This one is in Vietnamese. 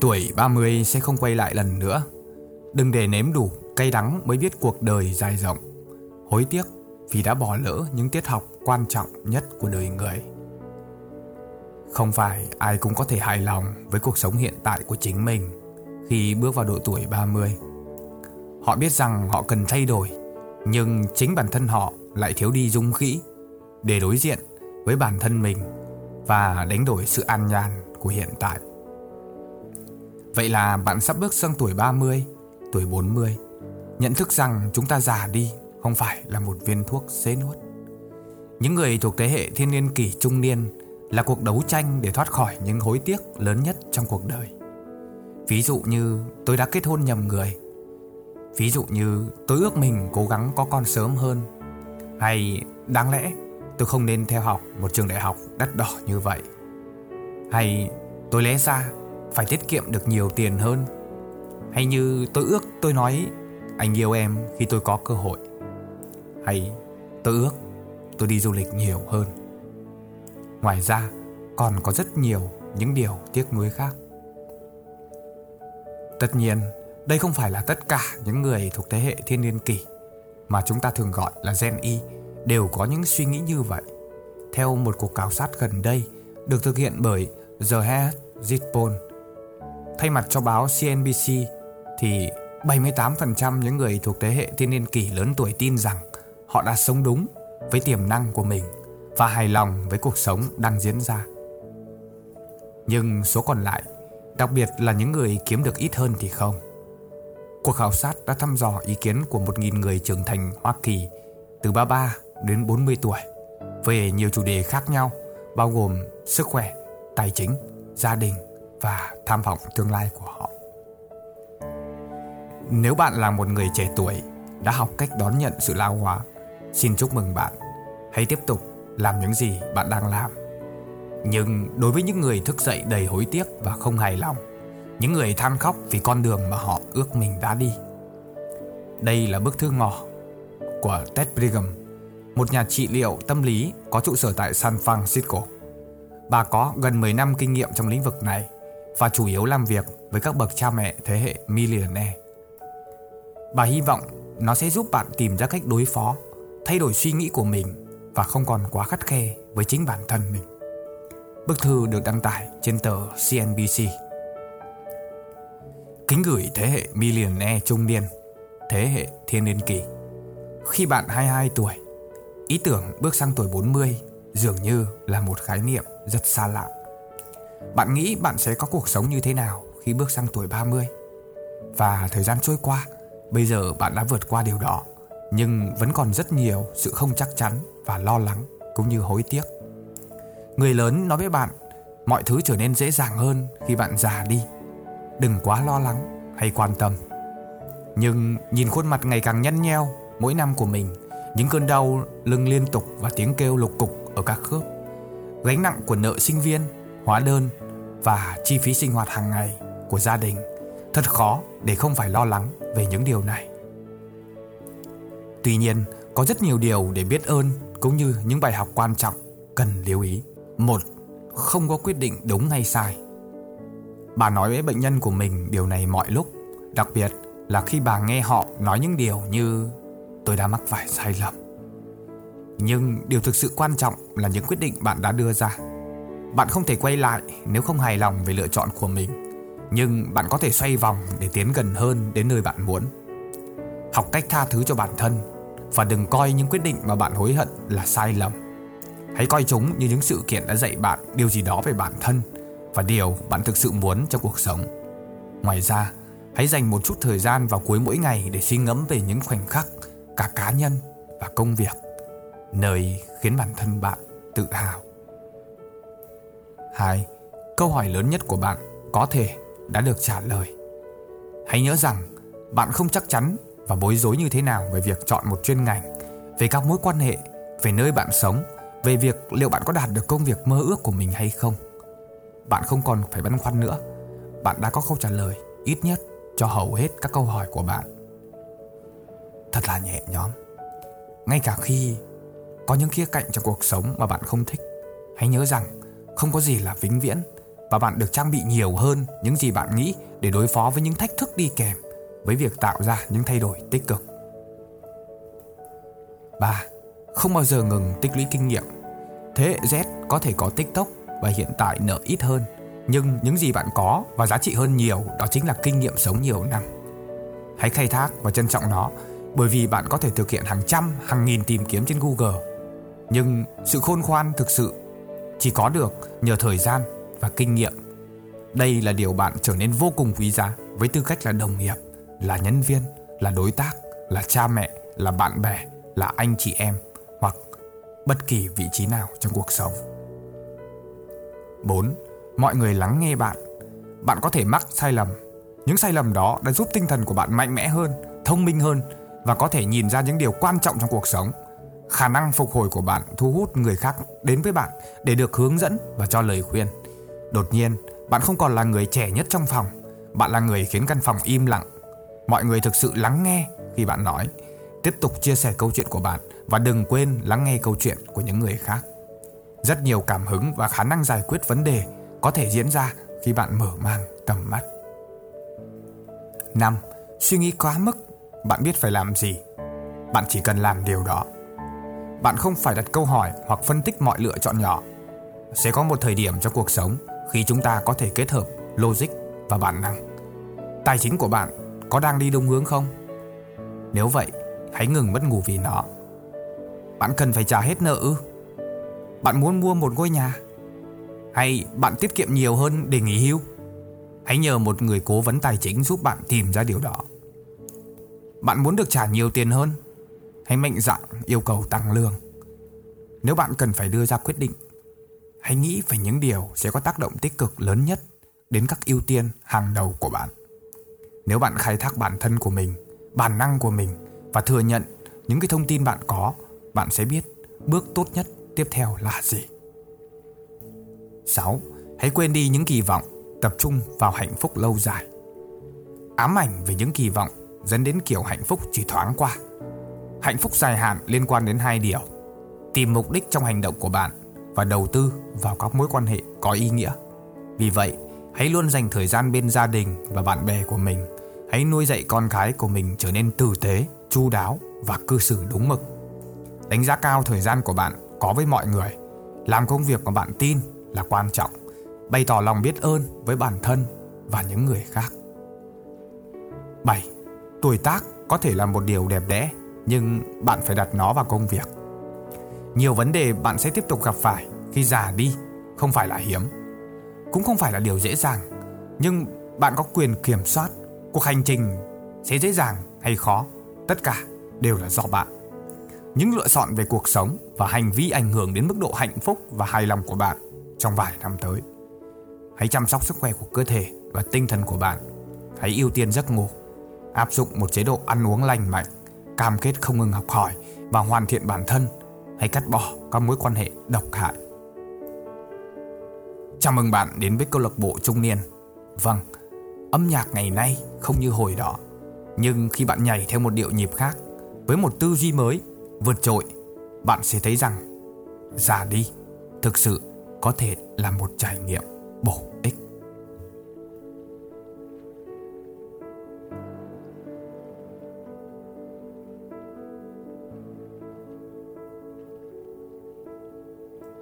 Tuổi 30 sẽ không quay lại lần nữa. Đừng để nếm đủ cay đắng mới biết cuộc đời dài rộng. Hối tiếc vì đã bỏ lỡ những tiết học quan trọng nhất của đời người. Không phải ai cũng có thể hài lòng với cuộc sống hiện tại của chính mình khi bước vào độ tuổi 30. Họ biết rằng họ cần thay đổi, nhưng chính bản thân họ lại thiếu đi dung khí để đối diện với bản thân mình và đánh đổi sự an nhàn của hiện tại. Vậy là bạn sắp bước sang tuổi 30, tuổi 40, nhận thức rằng chúng ta già đi không phải là một viên thuốc dễ nuốt. Những người thuộc thế hệ thiên niên kỷ trung niên là cuộc đấu tranh để thoát khỏi những hối tiếc lớn nhất trong cuộc đời. Ví dụ như tôi đã kết hôn nhầm người. Ví dụ như tôi ước mình cố gắng có con sớm hơn. Hay đáng lẽ tôi không nên theo học một trường đại học đắt đỏ như vậy. Hay tôi lẽ ra phải tiết kiệm được nhiều tiền hơn. Hay như tôi ước tôi nói anh yêu em khi tôi có cơ hội. Hay tôi ước tôi đi du lịch nhiều hơn. Ngoài ra còn có rất nhiều những điều tiếc nuối khác. Tất nhiên, đây không phải là tất cả những người thuộc thế hệ thiên niên kỷ mà chúng ta thường gọi là Gen Y đều có những suy nghĩ như vậy. Theo một cuộc khảo sát gần đây được thực hiện bởi The Head Zippon, thay mặt cho báo CNBC thì 78% những người thuộc thế hệ thiên niên kỷ lớn tuổi tin rằng họ đã sống đúng với tiềm năng của mình và hài lòng với cuộc sống đang diễn ra. Nhưng số còn lại, đặc biệt là những người kiếm được ít hơn thì không. Cuộc khảo sát đã thăm dò ý kiến của 1.000 người trưởng thành Hoa Kỳ từ 33 đến 40 tuổi về nhiều chủ đề khác nhau bao gồm sức khỏe, tài chính, gia đình và tham vọng tương lai của họ. Nếu bạn là một người trẻ tuổi đã học cách đón nhận sự lao hóa, xin chúc mừng bạn. Hãy tiếp tục làm những gì bạn đang làm. Nhưng đối với những người thức dậy đầy hối tiếc và không hài lòng, những người than khóc vì con đường mà họ ước mình đã đi. Đây là bức thư ngỏ của Ted Brigham, một nhà trị liệu tâm lý có trụ sở tại San Francisco. Bà có gần 10 năm kinh nghiệm trong lĩnh vực này và chủ yếu làm việc với các bậc cha mẹ thế hệ millionaire. Bà hy vọng nó sẽ giúp bạn tìm ra cách đối phó, thay đổi suy nghĩ của mình và không còn quá khắt khe với chính bản thân mình. Bức thư được đăng tải trên tờ CNBC. Kính gửi thế hệ millionaire trung niên, thế hệ thiên niên kỷ. Khi bạn 22 tuổi, ý tưởng bước sang tuổi 40 dường như là một khái niệm rất xa lạ. Bạn nghĩ bạn sẽ có cuộc sống như thế nào khi bước sang tuổi 30? Và thời gian trôi qua, bây giờ bạn đã vượt qua điều đó, nhưng vẫn còn rất nhiều sự không chắc chắn và lo lắng cũng như hối tiếc. Người lớn nói với bạn, mọi thứ trở nên dễ dàng hơn khi bạn già đi. Đừng quá lo lắng hay quan tâm. Nhưng nhìn khuôn mặt ngày càng nhăn nheo mỗi năm của mình, những cơn đau lưng liên tục và tiếng kêu lục cục ở các khớp, gánh nặng của nợ sinh viên, hóa đơn và chi phí sinh hoạt hàng ngày của gia đình, thật khó để không phải lo lắng về những điều này. Tuy nhiên, có rất nhiều điều để biết ơn cũng như những bài học quan trọng cần lưu ý. Một, không có quyết định đúng hay sai. Bà nói với bệnh nhân của mình điều này mọi lúc, đặc biệt là khi bà nghe họ nói những điều như tôi đã mắc phải sai lầm. Nhưng điều thực sự quan trọng là những quyết định bạn đã đưa ra. Bạn không thể quay lại nếu không hài lòng về lựa chọn của mình, nhưng bạn có thể xoay vòng để tiến gần hơn đến nơi bạn muốn. Học cách tha thứ cho bản thân và đừng coi những quyết định mà bạn hối hận là sai lầm. Hãy coi chúng như những sự kiện đã dạy bạn điều gì đó về bản thân và điều bạn thực sự muốn trong cuộc sống. Ngoài ra, hãy dành một chút thời gian vào cuối mỗi ngày để suy ngẫm về những khoảnh khắc cả cá nhân và công việc, nơi khiến bản thân bạn tự hào. 2. Câu hỏi lớn nhất của bạn có thể đã được trả lời. Hãy nhớ rằng bạn không chắc chắn và bối rối như thế nào về việc chọn một chuyên ngành, về các mối quan hệ, về nơi bạn sống, về việc liệu bạn có đạt được công việc mơ ước của mình hay không. Bạn không còn phải băn khoăn nữa. Bạn đã có câu trả lời ít nhất cho hầu hết các câu hỏi của bạn. Thật là nhẹ nhõm. Ngay cả khi có những khía cạnh trong cuộc sống mà bạn không thích, hãy nhớ rằng không có gì là vĩnh viễn và bạn được trang bị nhiều hơn những gì bạn nghĩ để đối phó với những thách thức đi kèm với việc tạo ra những thay đổi tích cực. 3. Không bao giờ ngừng tích lũy kinh nghiệm. Thế hệ Z có thể có TikTok và hiện tại nợ ít hơn, nhưng những gì bạn có và giá trị hơn nhiều đó chính là kinh nghiệm sống nhiều năm. Hãy khai thác và trân trọng nó bởi vì bạn có thể thực hiện hàng trăm, hàng nghìn tìm kiếm trên Google. Nhưng sự khôn ngoan thực sự chỉ có được nhờ thời gian và kinh nghiệm. Đây là điều bạn trở nên vô cùng quý giá với tư cách là đồng nghiệp, là nhân viên, là đối tác, là cha mẹ, là bạn bè, là anh chị em hoặc bất kỳ vị trí nào trong cuộc sống. 4. Mọi người lắng nghe bạn. Bạn có thể mắc sai lầm. Những sai lầm đó đã giúp tinh thần của bạn mạnh mẽ hơn, thông minh hơn và có thể nhìn ra những điều quan trọng trong cuộc sống. Khả năng phục hồi của bạn thu hút người khác đến với bạn để được hướng dẫn và cho lời khuyên. Đột nhiên, bạn không còn là người trẻ nhất trong phòng, bạn là người khiến căn phòng im lặng. Mọi người thực sự lắng nghe khi bạn nói. Tiếp tục chia sẻ câu chuyện của bạn và đừng quên lắng nghe câu chuyện của những người khác. Rất nhiều cảm hứng và khả năng giải quyết vấn đề có thể diễn ra khi bạn mở mang tầm mắt. 5. Suy nghĩ quá mức, bạn biết phải làm gì. Bạn chỉ cần làm điều đó. Bạn không phải đặt câu hỏi hoặc phân tích mọi lựa chọn nhỏ. Sẽ có một thời điểm trong cuộc sống khi chúng ta có thể kết hợp logic và bản năng. Tài chính của bạn có đang đi đúng hướng không? Nếu vậy, hãy ngừng mất ngủ vì nó. Bạn cần phải trả hết nợ ư? Bạn muốn mua một ngôi nhà? Hay bạn tiết kiệm nhiều hơn để nghỉ hưu? Hãy nhờ một người cố vấn tài chính giúp bạn tìm ra điều đó. Bạn muốn được trả nhiều tiền hơn? Hãy mạnh dạn yêu cầu tăng lương. Nếu bạn cần phải đưa ra quyết định, hãy nghĩ về những điều sẽ có tác động tích cực lớn nhất đến các ưu tiên hàng đầu của bạn. Nếu bạn khai thác bản thân của mình, bản năng của mình và thừa nhận những cái thông tin bạn có, bạn sẽ biết bước tốt nhất tiếp theo là gì. 6. Hãy quên đi những kỳ vọng, tập trung vào hạnh phúc lâu dài. Ám ảnh về những kỳ vọng dẫn đến kiểu hạnh phúc chỉ thoáng qua. Hạnh phúc dài hạn liên quan đến hai điều: tìm mục đích trong hành động của bạn và đầu tư vào các mối quan hệ có ý nghĩa. Vì vậy, hãy luôn dành thời gian bên gia đình và bạn bè của mình. Hãy nuôi dạy con cái của mình trở nên tử tế, chu đáo và cư xử đúng mực. Đánh giá cao thời gian của bạn có với mọi người. Làm công việc mà bạn tin là quan trọng. Bày tỏ lòng biết ơn với bản thân và những người khác. 7. Tuổi tác có thể là một điều đẹp đẽ, nhưng bạn phải đặt nó vào công việc. Nhiều vấn đề bạn sẽ tiếp tục gặp phải khi già đi không phải là hiếm, cũng không phải là điều dễ dàng, nhưng bạn có quyền kiểm soát cuộc hành trình sẽ dễ dàng hay khó, tất cả đều là do bạn. Những lựa chọn về cuộc sống và hành vi ảnh hưởng đến mức độ hạnh phúc và hài lòng của bạn trong vài năm tới. Hãy chăm sóc sức khỏe của cơ thể và tinh thần của bạn. Hãy ưu tiên giấc ngủ, áp dụng một chế độ ăn uống lành mạnh, cam kết không ngừng học hỏi và hoàn thiện bản thân. Hãy cắt bỏ các mối quan hệ độc hại. Chào mừng bạn đến với câu lạc bộ trung niên. Vâng, âm nhạc ngày nay không như hồi đó, nhưng khi bạn nhảy theo một điệu nhịp khác với một tư duy mới vượt trội, bạn sẽ thấy rằng già đi thực sự có thể là một trải nghiệm bổ ích.